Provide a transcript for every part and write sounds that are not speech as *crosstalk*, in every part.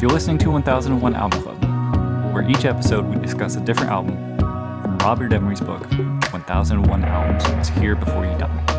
You're listening to 1001 Album Club, where each episode we discuss a different album from Robert Dimery's book, 1001 Albums Is Here Before You Die.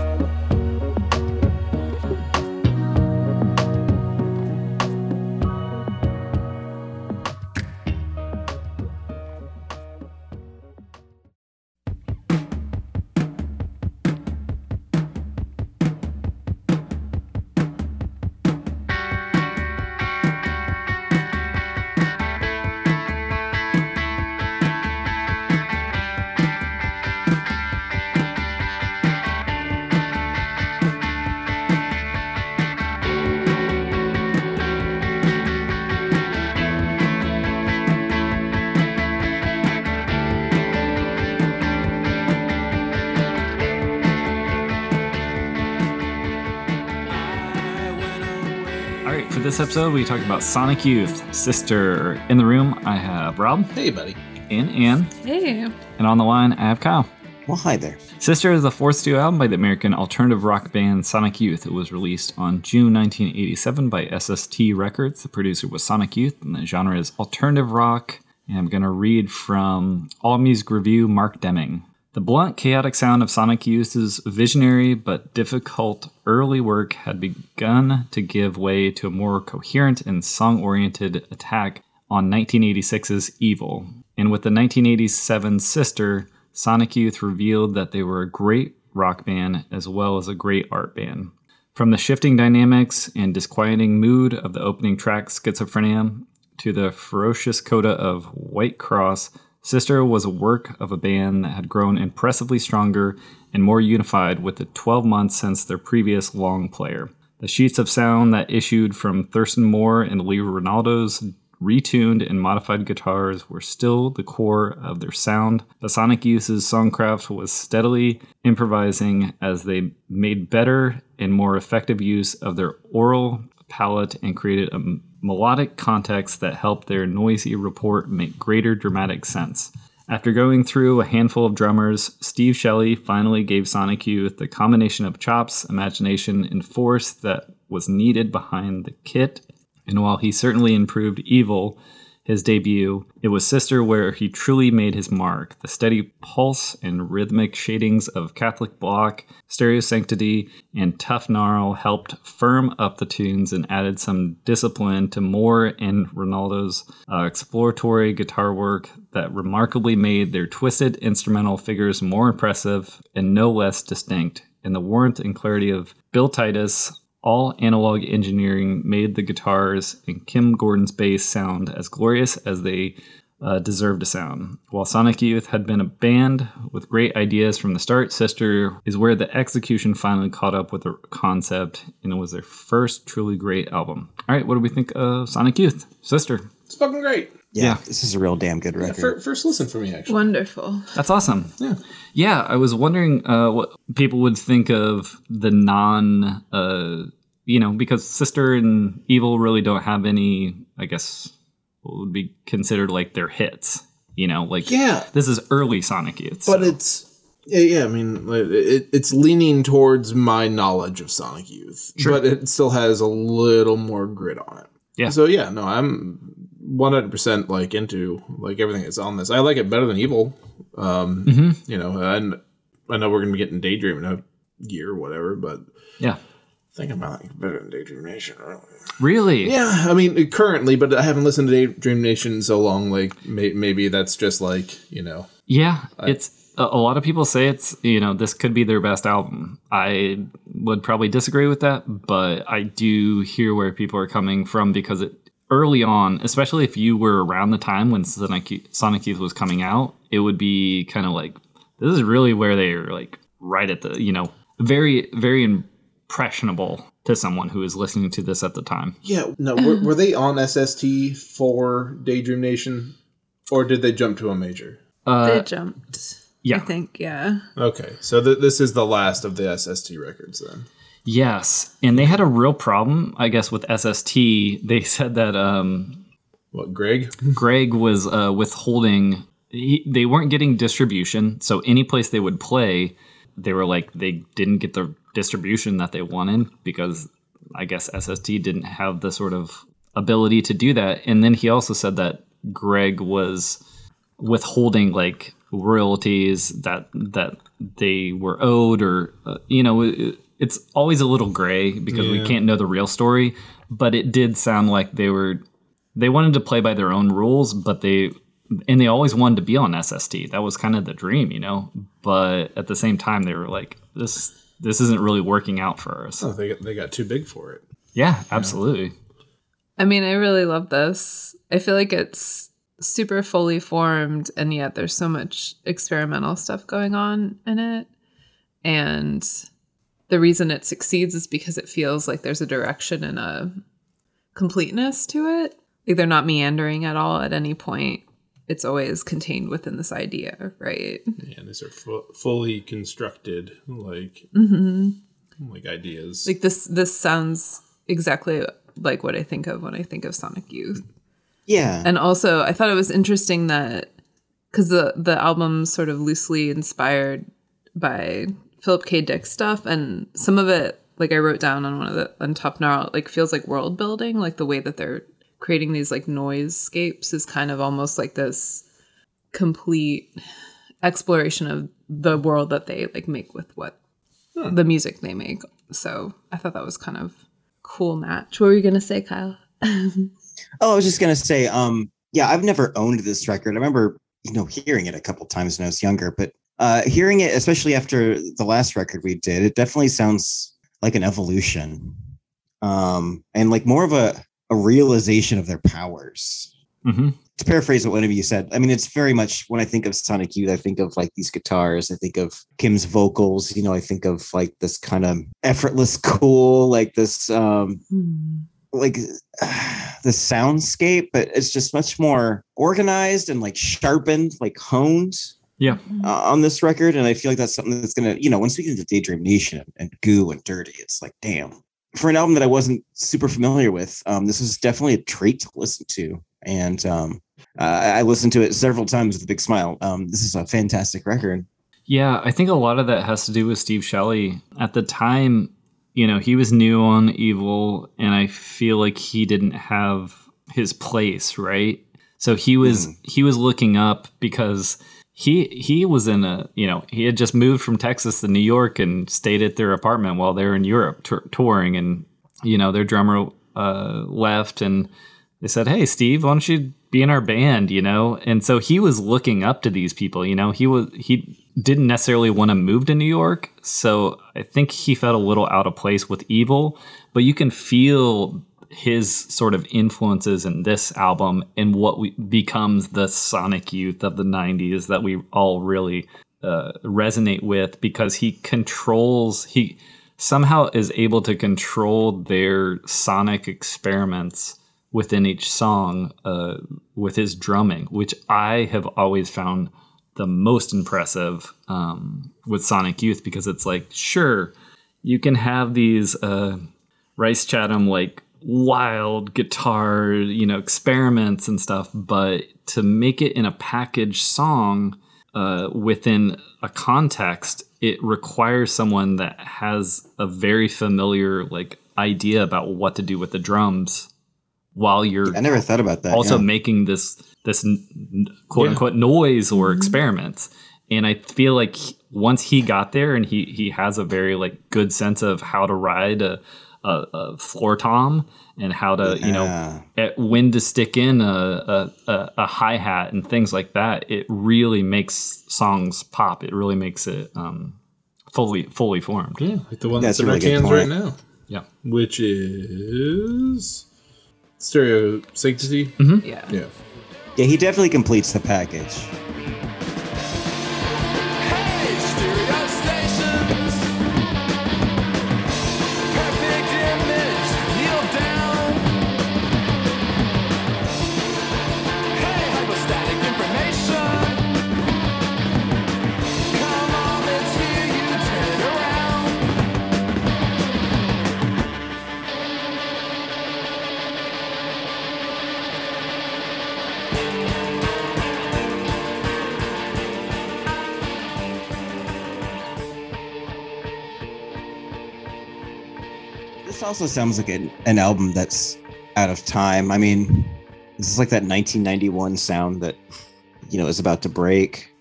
For this episode, we talk about Sonic Youth, Sister. In the room, I have Rob Hey, buddy. and Ann, Hey. and on the line, I have Kyle. Well, hi there. Sister is the fourth studio album by the American alternative rock band Sonic Youth. It was released on June 1987 by SST Records. The producer was Sonic Youth, and the genre is alternative rock. And I'm going to read from All Music Review, Mark Deming. The blunt, chaotic sound of Sonic Youth's visionary but difficult early work had begun to give way to a more coherent and song oriented attack on 1986's Evil. And with the 1987 Sister, Sonic Youth revealed that they were a great rock band as well as a great art band. From the shifting dynamics and disquieting mood of the opening track, Schizophrenia, to the ferocious coda of White Cross, Sister was a work of a band that had grown impressively stronger and more unified with the 12 months since their previous long player. The sheets of sound that issued from Thurston Moore and Lee Ranaldo's retuned and modified guitars were still the core of their sound, but Sonic Youth's songcraft was steadily improvising as they made better and more effective use of their aural palette and created a melodic context that helped their noisy report make greater dramatic sense. After going through a handful of drummers, Steve Shelley finally gave Sonic Youth the combination of chops, imagination, and force that was needed behind the kit. And while he certainly improved Evil, his debut, it was Sister where he truly made his mark. The steady pulse and rhythmic shadings of Catholic block, stereo sanctity, and tough gnarl helped firm up the tunes and added some discipline to Moore and Ranaldo's uh, exploratory guitar work that remarkably made their twisted instrumental figures more impressive and no less distinct. And the warmth and clarity of Bill Titus all analog engineering made the guitars and Kim Gordon's bass sound as glorious as they uh, deserved to sound. While Sonic Youth had been a band with great ideas from the start, Sister is where the execution finally caught up with the concept, and it was their first truly great album. All right, what do we think of Sonic Youth? Sister. It's fucking great. Yeah, Yeah. this is a real damn good Yeah, record. first listen for me, actually. Wonderful. That's awesome. Yeah. Yeah, I was wondering uh, what people would think of the non, uh, you know, because Sister and Evil really don't have any, I guess, what would be considered like their hits. You know, like Yeah, this is early Sonic Youth. but so- it's yeah, yeah. I mean, it, it's leaning towards my knowledge of Sonic Youth, Sure. but it still has a little more grit on it. Yeah. So yeah, no, I'm 100 percent like into like everything that's on this. I like it better than Evil. Um, Mhm. you know, and I know we're gonna be getting Daydream in a year or whatever, but yeah, I think I might like it better than Daydream Nation. Really. really, Yeah, I mean currently, but I haven't listened to Daydream Nation in so long. Like may, maybe that's just like you know. Yeah, it's a, a lot of people say it's you know this could be their best album. I would probably disagree with that, but I do hear where people are coming from because it early on, especially if you were around the time when Sonic, Youth- Sonic Youth was coming out, it would be kind of like this is really where they are like right at the you know very very impressionable to someone who is listening to this at the time. Yeah, no, were, were they on SST for Daydream Nation, or did they jump to a major? Uh, they jumped. yeah. I think, yeah. Okay, so th- this is the last of the SST records then. Yes, and they had a real problem, I guess, with SST. They said that um, What, Greg? Greg was uh, withholding. He, they weren't getting distribution, so any place they would play, they were like they didn't get the distribution that they wanted because I guess SST didn't have the sort of ability to do that. And then he also said that Greg was withholding like royalties that that they were owed, or uh, you know, it, it's always a little gray because we can't know the real story. But it did sound like they were they wanted to play by their own rules, but they and they always wanted to be on SST. That was kind of the dream, you know. But at the same time, they were like, this this isn't really working out for us. Oh, they got, they got too big for it. Yeah, absolutely. I mean, I really love this. I feel like it's super fully formed, and yet there's so much experimental stuff going on in it. And the reason it succeeds is because it feels like there's a direction and a completeness to it. Like they're not meandering at all at any point. It's always contained within this idea, right? Yeah, these are fu- fully constructed, like mm-hmm. like ideas. Like this this sounds exactly like what I think of when I think of Sonic Youth. Yeah. And also, I thought it was interesting that because the the album's sort of loosely inspired by Philip K. Dick stuff, and some of it, like I wrote down on one of the on top now, like feels like world building, like the way that they're creating these like noiseescapes is kind of almost like this complete exploration of the world that they like make with what the music they make. So I thought that was kind of cool match. What were you gonna say, Kyle? *laughs* Oh, I was just gonna say, um, yeah, I've never owned this record. I remember, you know, hearing it a couple times when I was younger, but uh, hearing it, especially after the last record we did, it definitely sounds like an evolution, um, and like more of a a realization of their powers. hmm To paraphrase what one of you said, I mean, it's very much when I think of Sonic Youth, I think of like these guitars, I think of Kim's vocals, you know, I think of like this kind of effortless, *laughs* cool, like this um like *sighs* the soundscape, but it's just much more organized and like sharpened, like honed Yeah. uh, on this record. And I feel like that's something that's gonna, you know, once we get into Daydream Nation and Goo and Dirty, it's like, damn. For an album that I wasn't super familiar with, um, this was definitely a treat to listen to. And um, uh, I listened to it several times with a big smile. Um, this is a fantastic record. Yeah, I think a lot of that has to do with Steve Shelley. At the time, you know, he was new on Evil, and I feel like he didn't have his place, right? So he was he was looking up because he he was in a you know he had just moved from Texas to New York and stayed at their apartment while they were in Europe tour- touring, and you know their drummer uh, left, and they said, "Hey, Steve, why don't you be in our band?" You know, and so he was looking up to these people. You know, he was he didn't necessarily want to move to New York, so I think he felt a little out of place with Evil. But you can feel his sort of influences in this album and what we, becomes the Sonic Youth of the '90s that we all really uh, resonate with because he controls he somehow is able to control their sonic experiments within each song uh, with his drumming, which I have always found the most impressive um, with Sonic Youth because it's like, sure, you can have these uh, Rhys Chatham like wild guitar, you know, experiments and stuff, but to make it in a packaged song uh, within a context, it requires someone that has a very familiar like idea about what to do with the drums while you're I never thought about that. also yeah. making this this n- n- quote Yeah. unquote noise or experiments and i feel like once he got there and he he has a very like good sense of how to ride a a, a floor tom and how to you know at when to stick in a a, a, a hi hat and things like that. It really makes songs pop. It really makes it um, fully fully formed. Yeah, like the one That's that's, in really our good cans right now, Yeah. which is Stereo Sanctity. Yeah. Yeah. Yeah, he definitely completes the package. Also sounds like an, an album that's out of time. I mean, this is like that 1991 sound that you know is about to break.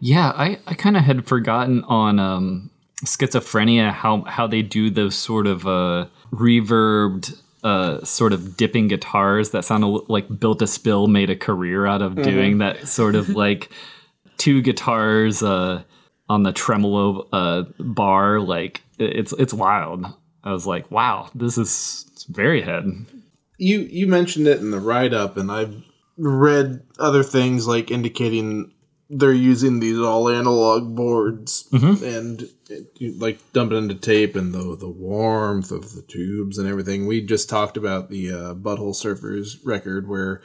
Yeah, I, I kind of had forgotten on um, schizophrenia how how they do those sort of uh, reverbed, uh, sort of dipping guitars that sound a like Built to Spill made a career out of doing that sort of *laughs* like two guitars uh, on the tremolo uh, bar. Like it's it's wild. I was like, wow, this is very head. you you mentioned it in the write up, and I've read other things like indicating they're using these all analog boards and it, you, like dump it into tape and the the warmth of the tubes and everything. We just talked about the uh, Butthole Surfers record where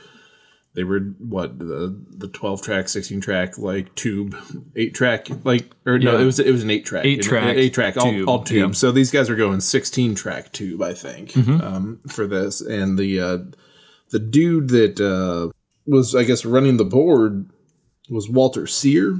they were what the the twelve track, sixteen track like tube, eight track like or no, Yeah. it was it was an eight track, Eight track eight track, all, tube, all tube. yeah. So these guys are going sixteen track tube, I think, um, for this. And the uh, the dude that uh, was, I guess, running the board was Walter Sear,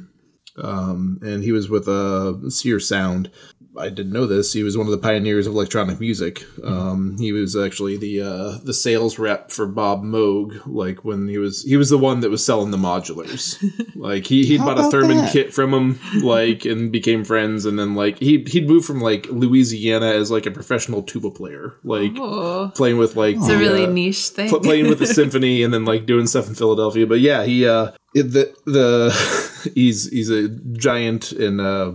um, and he was with uh, Sear Sound. I didn't know this. He was one of the pioneers of electronic music. Um, he was actually the uh, the sales rep for Bob Moog. Like when he was he was the one that was selling the modulars. *laughs* like he he bought a theremin that? kit from him. Like and became friends. And then like he he'd moved from like Louisiana as like a professional tuba player. Like Oh, playing with like it's the, a really uh, niche thing. pl- playing with the *laughs* symphony and then like doing stuff in Philadelphia. But yeah, he uh the the *laughs* he's he's a giant in uh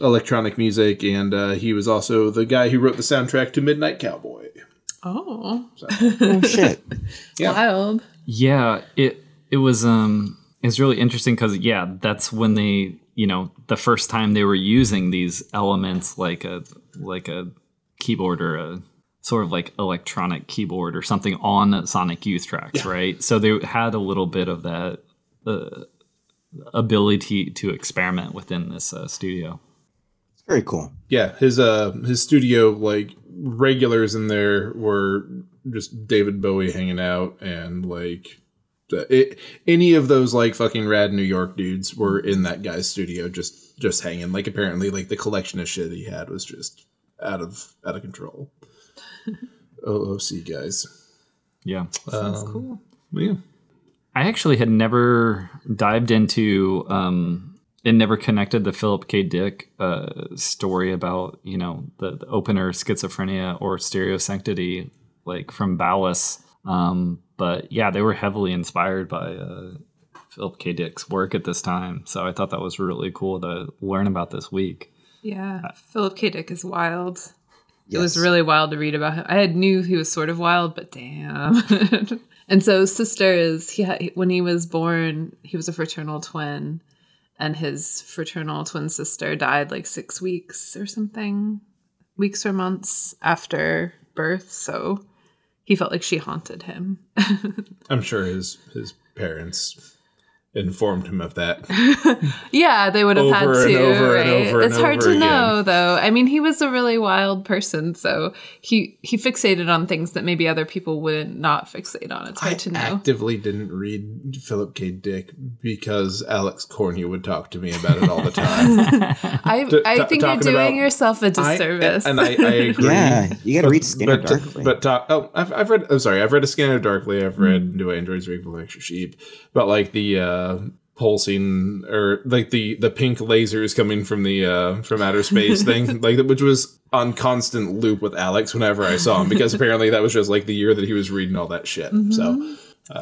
electronic music and uh he was also the guy who wrote the soundtrack to Midnight Cowboy. oh, Oh shit! *laughs* Yeah. wild. Yeah, it it was um it's really interesting because yeah, that's when they you know the first time they were using these elements like a like a keyboard or a sort of like electronic keyboard or something on Sonic Youth tracks, right? So they had a little bit of that uh, ability to experiment within this uh, studio. It's very cool. Yeah, his uh his studio like regulars in there were just David Bowie hanging out and like the, it, any of those like fucking rad New York dudes were in that guy's studio just just hanging. Like apparently like the collection of shit he had was just out of out of control. *laughs* OOC guys. Yeah. Sounds cool. Yeah. I actually had never dived into um and never connected the Philip K. Dick uh, story about you know the, the opener schizophrenia or stereo sanctity like from VALIS. Um, but yeah, they were heavily inspired by uh, Philip K. Dick's work at this time, so I thought that was really cool to learn about this week. Yeah, Philip K. Dick is wild. It was really wild to read about him. I had knew he was sort of wild, but damn. *laughs* and so sister is he had, when he was born, he was a fraternal twin, and his fraternal twin sister died like six weeks or something, weeks or months after birth. So he felt like she haunted him. *laughs* I'm sure his his parents informed him of that. *laughs* Yeah, they would have had Over to. and over right? and over and it's hard to again. know, though. I mean, he was a really wild person, so he he fixated on things that maybe other people wouldn't not fixate on. It's hard I to know. I actively didn't read Philip K. Dick because Alex Corney would talk to me about it all the time. *laughs* I T- I t- think you're doing about- yourself a disservice. and I, I *laughs* agree. Yeah, you got to read Scanner but, Darkly. But talk, oh, I've, I've read. I'm sorry, I've read a Scanner Darkly. I've read Do Androids Read from Extra Sheep. But like the uh, pulsing or like the the pink lasers coming from the uh, from outer space *laughs* thing, like which was on constant loop with Alex whenever I saw him because apparently that was just like the year that he was reading all that shit. So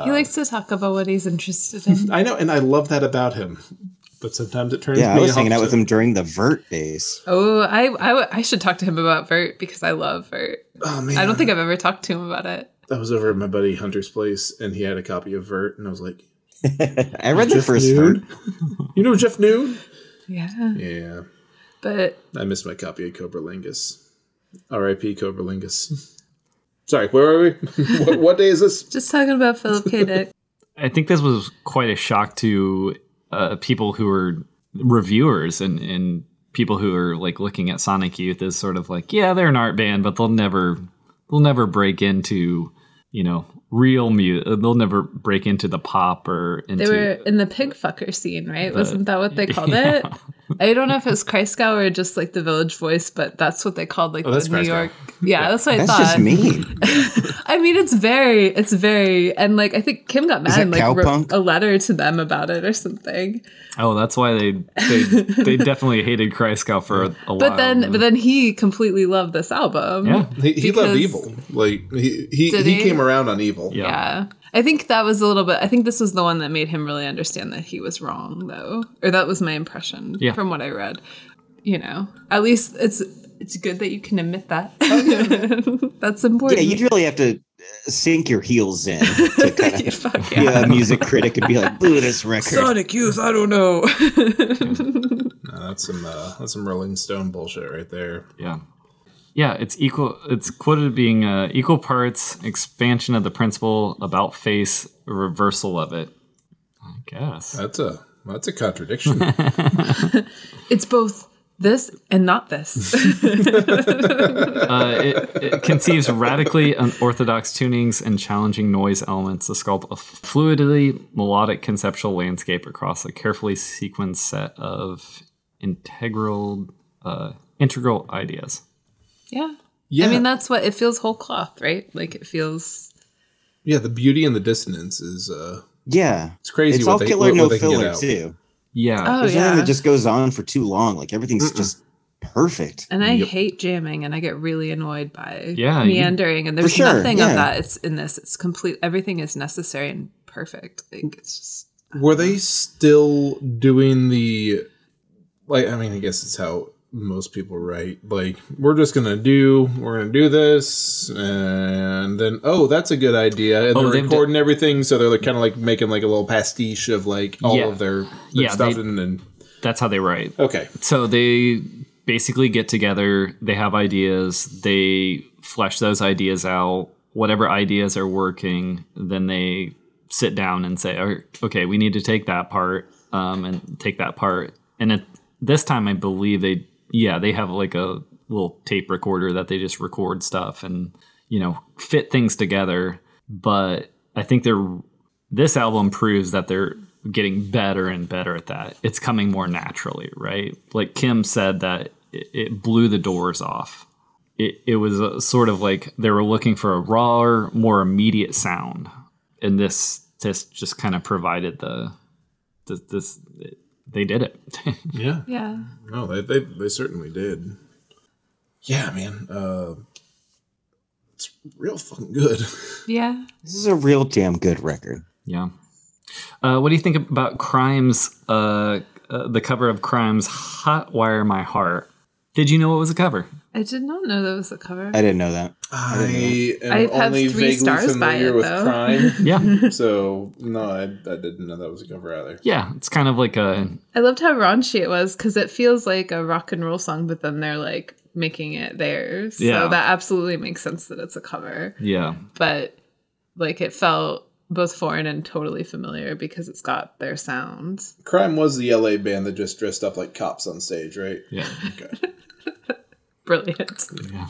he likes to talk about what he's interested in. *laughs* I know, and I love that about him. But sometimes it turns yeah, I was off hanging out with him during the Vurt days. oh, I, I I should talk to him about Vurt because I love Vurt. Oh man, I don't think I've ever talked to him about it. I was over at my buddy Hunter's place, and he had a copy of Vurt, and I was like, *laughs* I read the first Noon? Vurt. *laughs* "You know Jeff Noon?" Yeah, Yeah, but I missed my copy of Cobralingus. R.I.P. Cobralingus. *laughs* Sorry, where are we? what, what day is this? just talking about Philip K. Dick. I think this was quite a shock to uh, people who were reviewers and, and people who are like looking at Sonic Youth as sort of like, yeah, they're an art band, but they'll never they'll never break into you know, real music. They'll never break into the pop or into. They were in the pig fucker scene, right? Wasn't that what they *laughs* called it? I don't know if it was Christgau or just like the Village Voice, but that's what they called like Oh, the New Christgau. York. Yeah, that's what I That's thought. just mean. *laughs* I mean, it's very, it's very, and like I think Kim got mad and like wrote cowpunk? a letter to them about it or something. oh, that's why they they, they definitely hated Christgau for a, a while. But then, but then he completely loved this album. yeah, He, he loved Because- evil. Like he he, he he? came around on evil. Yeah. Yeah. I think that was a little bit. I think this was the one that made him really understand that he was wrong, though, or that was my impression Yeah. from what I read. You know, at least it's it's good that you can admit that. *laughs* That's important. Yeah, you'd really have to uh, sink your heels in to *laughs* kind of Fuck be yeah. a music critic and be like, boo this record. Sonic Youth, I don't know. *laughs* No, that's some uh, that's some Rolling Stone bullshit right there. yeah, yeah. It's equal. It's quoted being uh, equal parts expansion of the principle about face, reversal of it. I guess. That's a that's a contradiction. *laughs* it's both this and not this. Uh, it, it conceives radically unorthodox tunings and challenging noise elements to sculpt a fluidly melodic conceptual landscape across a carefully sequenced set of integral uh, integral ideas. Yeah. Yeah. I mean, that's what it feels whole cloth, right? Like it feels. yeah, the beauty and the dissonance is uh Yeah. it's crazy. It's what all they, killer, what, no what they filler, too. Yeah, Oh There's yeah. nothing that just goes on for too long. Like everything's just perfect. And I Yep. hate jamming, and I get really annoyed by Yeah, you- meandering. And there's sure, nothing yeah. of that. It's in this. It's complete. Everything is necessary and perfect. Like it's just. Were they still doing the like I mean I guess it's how most people write. Like we're just gonna do we're gonna do this and then oh that's a good idea and Oh, they're recording everything so they're like kind of like making like a little pastiche of like all Yeah. of their, their Yeah, stuff they- and then that's how they write. okay So they basically get together, they have ideas, they flesh those ideas out. Whatever ideas are working, then they sit down and say, "Oh, okay, we need to take that part um, and take that part. And at this time, I believe they, yeah, they have like a little tape recorder that they just record stuff and, you know, fit things together. But I think they're, this album proves that they're getting better and better at that. It's coming more naturally, right? Like Kim said that it, blew the doors off. It, it was a, sort of like they were looking for a rawer, more immediate sound, and this this just kind of provided the this, this they did it. *laughs* yeah Yeah. no they they, they certainly did yeah man uh it's real fucking good *laughs* Yeah. This is a real damn good record. yeah. Uh, what do you think about Crimes? Uh, uh, the cover of Crimes, "Hot Wire My Heart." Did you know it was a cover? I did not know that was the cover. I didn't know that. I am I have only three vaguely stars familiar it, with though. crime *laughs* Yeah, so no I, I didn't know that was a cover either yeah. It's kind of like a I loved how raunchy it was because it feels like a rock and roll song, but then they're like making it theirs. Yeah. So that absolutely makes sense that it's a cover. yeah. But like it felt both foreign and totally familiar because it's got their sound. Crime was the LA band that just dressed up like cops on stage, right? Yeah. Okay. *laughs* Brilliant. Yeah.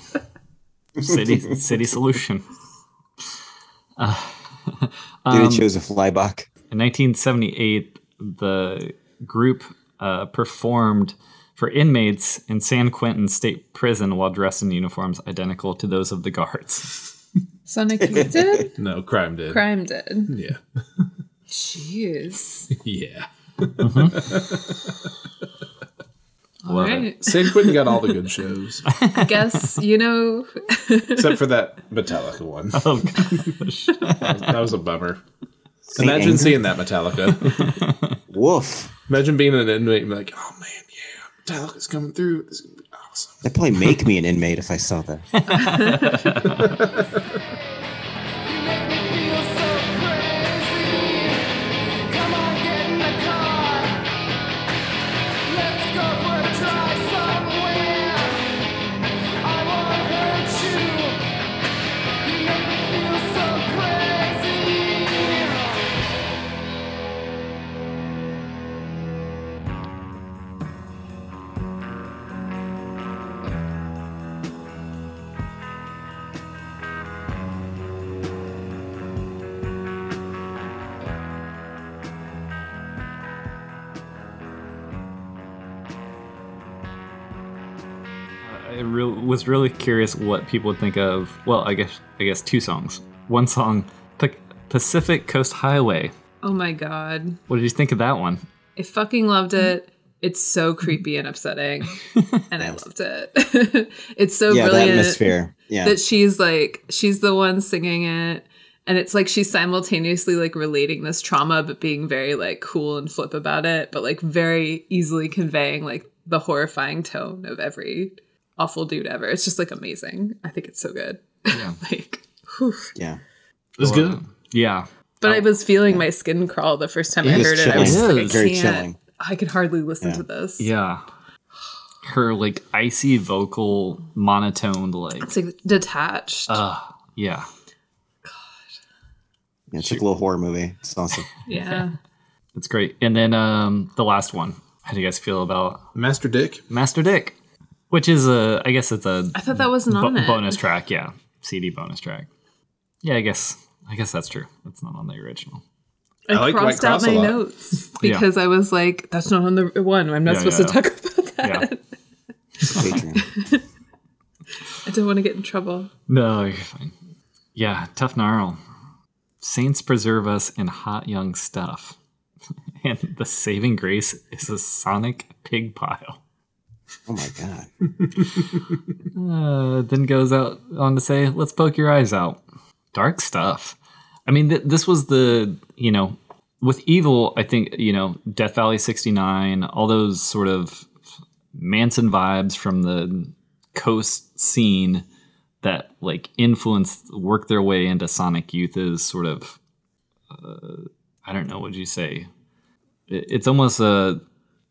*laughs* City City Solution. *laughs* Uh, Dude, um, it chose a flyback. in 1978, the group uh, performed for inmates in San Quentin State Prison while dressed in uniforms identical to those of the guards. Sonic Youth did? *laughs* No, Crime did. Crime did. Yeah. Jeez. Yeah. All Love it. right. San Quentin got all the good shows, I guess, you know, except for that Metallica one. Oh gosh. That was a bummer. Saint Imagine Anger? seeing that Metallica. Woof. Imagine being an inmate and be like, oh man, yeah, Metallica's coming through. This is gonna be awesome. That'd probably make me an inmate if I saw that. *laughs* real, was really curious what people would think of. Well, I guess I guess two songs. One song, Pac- Pacific Coast Highway. Oh my god. What did you think of that one? I fucking loved it. It's so creepy and upsetting. *laughs* and I loved it. *laughs* it's so yeah, the brilliant atmosphere. Yeah. that she's like she's the one singing it. And it's like she's simultaneously like relating this trauma but being very like cool and flip about it, but like very easily conveying like the horrifying tone of every awful dude ever. It's just like amazing. I think it's so good. Yeah. *laughs* like whew. yeah. It was good. Yeah. But I was feeling my skin crawl the first time I It is heard it. I was just chilling. like, I Very can't. chilling. I could hardly listen Yeah. to this. Yeah. Her like icy vocal monotoned like It's like detached. uh yeah. yeah. It's like a little horror movie. It's awesome. *laughs* yeah. It's great. And then um the last one. How do you guys feel about Master Dick. Master Dick? Which is a I guess it's a I thought that wasn't bo- on it. bonus track, yeah. CD bonus track. Yeah, I guess I guess that's true. It's not on the original. I, I like crossed out Cross my notes *laughs* because I was like, that's not on the one. I'm not Yeah, supposed yeah, to talk about that. Yeah. Patreon. *laughs* I don't want to get in trouble. No, you're fine. Yeah, tough gnarl. Saints preserve us in hot young stuff. *laughs* and the saving grace is a sonic pig pile. Oh my god. Uh, then goes out on to say, let's poke your eyes out. Dark stuff. I mean, th- this was the, you know, with Evil, I think, you know, Death Valley 69, all those sort of Manson vibes from the coast scene that like influenced, worked their way into Sonic Youth is sort of, uh, I don't know, what you say? It- It's almost a,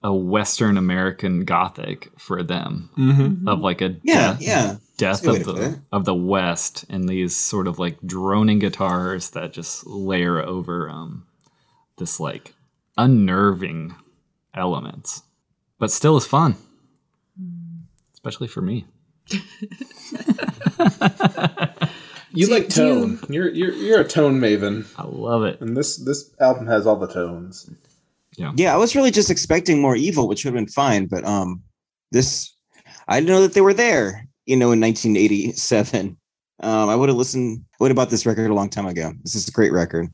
a Western American Gothic for them of like a Yeah, death, yeah. death That's a good way of the of the West and these sort of like droning guitars that just layer over um this like unnerving elements, but still is fun, especially for me. *laughs* You Do- like do you- tone. You're you're you're a tone maven, I love it. and this this album has all the tones. Yeah, yeah I was really just expecting more evil, which would have been fine, but um this I didn't know that they were there, you know, in 1987. Um, I would have listened would have bought this record a long time ago. This is a great record.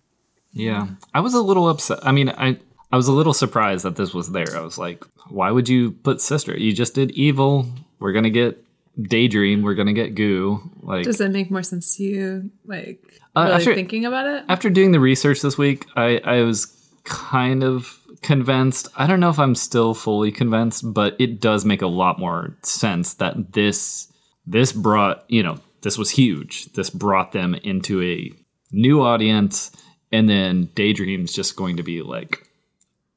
Yeah, I was a little upset. I mean, I I was a little surprised that this was there. I was like, why would you put Sister? You just did Evil. We're gonna get Daydream. We're gonna get Goo. Like Does it make more sense to you? Like, Uh, really after- thinking about it? after doing the research this week, I, I was kind of convinced. I don't know if I'm still fully convinced, but it does make a lot more sense that this this brought you know this was huge. This brought them into a new audience, and then Daydream's just going to be like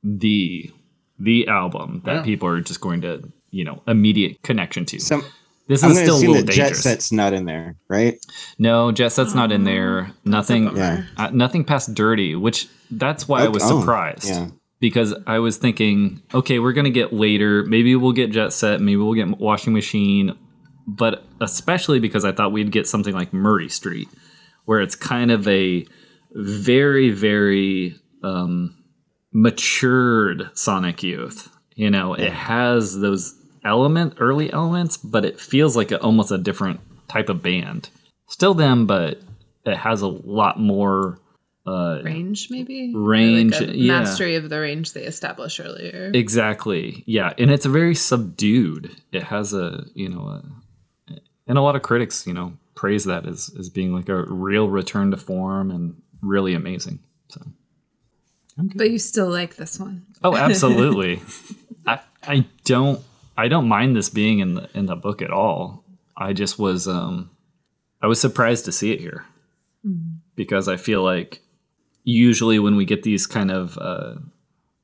the the album that Yeah. people are just going to you know immediate connection to. So this I'm is gonna still a little that Jet dangerous. Set's not in there, right? No, Jet Set's not in there. Nothing. Yeah. Uh, nothing past Dirty, which that's why I was Okay. Oh, surprised. yeah. Because I was thinking, okay, we're gonna get later. Maybe we'll get Jet Set. Maybe we'll get Washing Machine. But especially because I thought we'd get something like Murray Street, where it's kind of a very, very um, matured Sonic Youth. You know, it has those element, early elements, but it feels like a, almost a different type of band. Still them, but it has a lot more. Uh, range, maybe? Range, like yeah. Mastery of the range they established earlier. Exactly. Yeah, and it's a very subdued. It has a you know, a, and a lot of critics you know praise that as as being like a real return to form and really amazing. So. but you still like this one. Oh, absolutely. *laughs* I I don't I don't mind this being in the in the book at all. I just was um I was surprised to see it here because I feel like usually when we get these kind of uh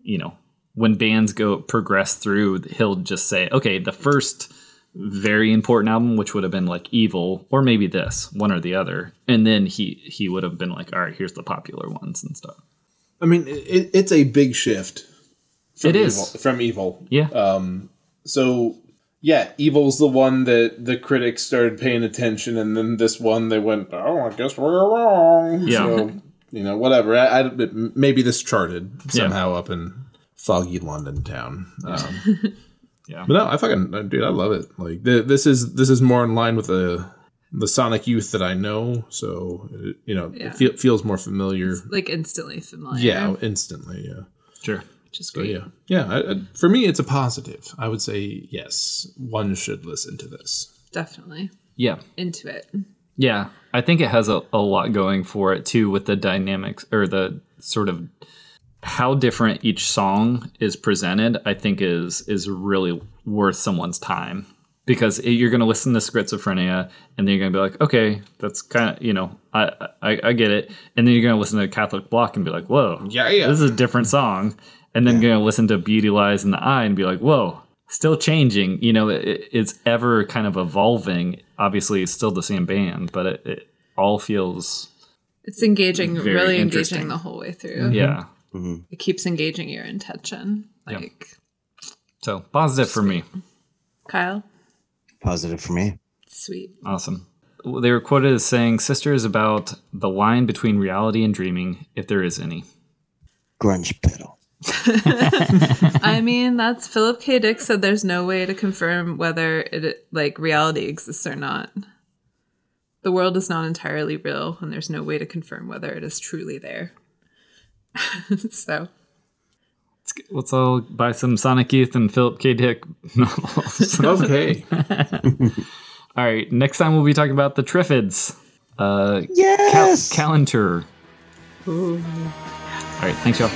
you know when bands go progress through he'll just say okay the first very important album which would have been like evil or maybe this one or the other and then he he would have been like all right here's the popular ones and stuff I mean, it, it's a big shift. From It is. Evil, from evil. yeah um So yeah, evil's the one that the critics started paying attention, and then this one they went, oh, I guess we're wrong. Yeah. So you know, whatever. I, I maybe this charted Yeah. somehow up in foggy London town. Um, *laughs* Yeah. But no, I fucking uh, dude, I love it. Like th- this is this is more in line with the the Sonic Youth that I know, so it, you know Yeah. it feel, feels more familiar. Like instantly familiar. Yeah, instantly. Yeah. Sure. Which is So great. yeah, yeah. I, I, for me, it's a positive. I would say yes. One should listen to this. Definitely. Yeah. Into it. Yeah. I think it has a, a lot going for it too with the dynamics or the sort of how different each song is presented, I think is is really worth someone's time. Because you're going to listen to schizophrenia and then you're going to be like, okay, that's kind of, you know, I, I, I get it. And then you're going to listen to Catholic Block and be like, whoa, Yeah, yeah. this is a different song. And then going to listen to Beauty Lies in the Eye and be like, whoa, still changing. You know, it, it's ever kind of evolving. Obviously, it's still the same band, but it, it all feels, It's engaging, really engaging the whole way through. Mm-hmm. yeah. Mm-hmm. It keeps engaging your intention. Yeah. Like So positive for me. Kyle, Positive for me. sweet. Awesome. They were quoted as saying, Sister is about the line between reality and dreaming, if there is any. Grunge pedal. *laughs* I mean, that's Philip K. Dick said there's no way to confirm whether it like reality exists or not. The world is not entirely real, and there's no way to confirm whether it is truly there. *laughs* so Let's, get- let's all buy some Sonic Youth and Philip K. Dick novels. *laughs* Okay. all right. Next time we'll be talking about the Triffids. Uh, Cal- Yes. Calenture. All right. Thanks, y'all.